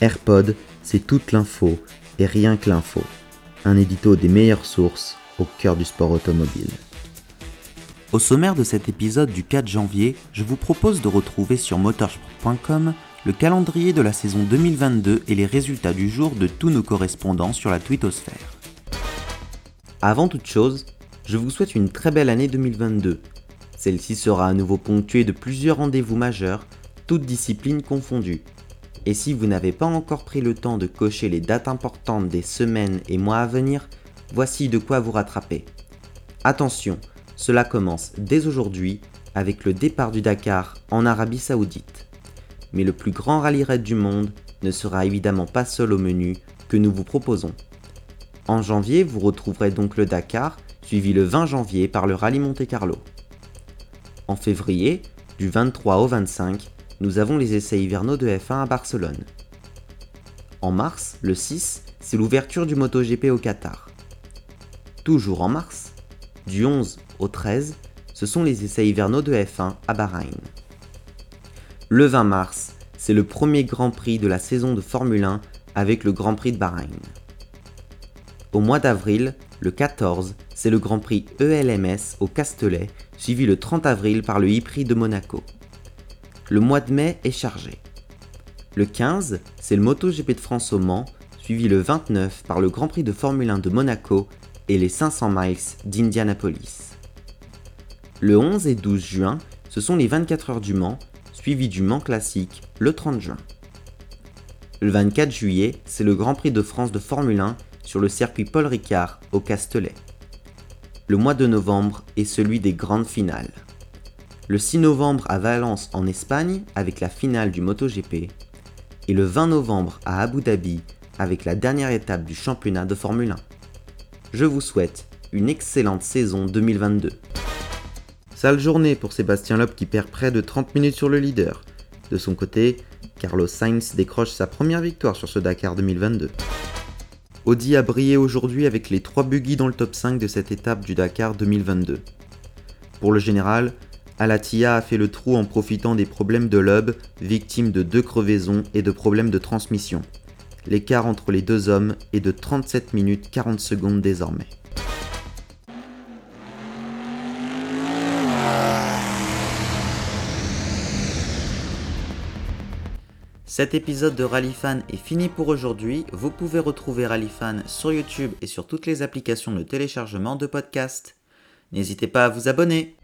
AirPod, c'est toute l'info et rien que l'info. Un édito des meilleures sources au cœur du sport automobile. Au sommaire de cet épisode du 4 janvier, je vous propose de retrouver sur motorsport.com le calendrier de la saison 2022 et les résultats du jour de tous nos correspondants sur la twittosphère. Avant toute chose, je vous souhaite une très belle année 2022. Celle-ci sera à nouveau ponctuée de plusieurs rendez-vous majeurs, toutes disciplines confondues. Et si vous n'avez pas encore pris le temps de cocher les dates importantes des semaines et mois à venir, voici de quoi vous rattraper. Attention, cela commence dès aujourd'hui avec le départ du Dakar en Arabie Saoudite. Mais le plus grand rallye raid du monde ne sera évidemment pas seul au menu que nous vous proposons. En janvier, vous retrouverez donc le Dakar, suivi le 20 janvier par le rallye Monte Carlo. En février, du 23 au 25, nous avons les essais hivernaux de F1 à Barcelone. En mars, le 6, c'est l'ouverture du MotoGP au Qatar. Toujours en mars, du 11 au 13, ce sont les essais hivernaux de F1 à Bahreïn. Le 20 mars, c'est le premier Grand Prix de la saison de Formule 1 avec le Grand Prix de Bahreïn. Au mois d'avril, le 14, c'est le Grand Prix ELMS au Castellet, suivi le 30 avril par le e-Prix de Monaco. Le mois de mai est chargé. Le 15, c'est le MotoGP de France au Mans, suivi le 29 par le Grand Prix de Formule 1 de Monaco et les 500 miles d'Indianapolis. Le 11 et 12 juin, ce sont les 24 heures du Mans, suivi du Mans classique le 30 juin. Le 24 juillet, c'est le Grand Prix de France de Formule 1 sur le circuit Paul Ricard au Castellet. Le mois de novembre est celui des grandes finales. Le 6 novembre à Valence en Espagne avec la finale du MotoGP et le 20 novembre à Abu Dhabi avec la dernière étape du championnat de Formule 1. Je vous souhaite une excellente saison 2022. Sale journée pour Sébastien Loeb qui perd près de 30 minutes sur le leader. De son côté, Carlos Sainz décroche sa première victoire sur ce Dakar 2022. Audi a brillé aujourd'hui avec les 3 buggy dans le top 5 de cette étape du Dakar 2022. Pour le général, Alatia a fait le trou en profitant des problèmes de Loeb, victime de deux crevaisons et de problèmes de transmission. L'écart entre les deux hommes est de 37 minutes 40 secondes désormais. Cet épisode de Rallyfan est fini pour aujourd'hui. Vous pouvez retrouver Rallyfan sur YouTube et sur toutes les applications de téléchargement de podcasts. N'hésitez pas à vous abonner.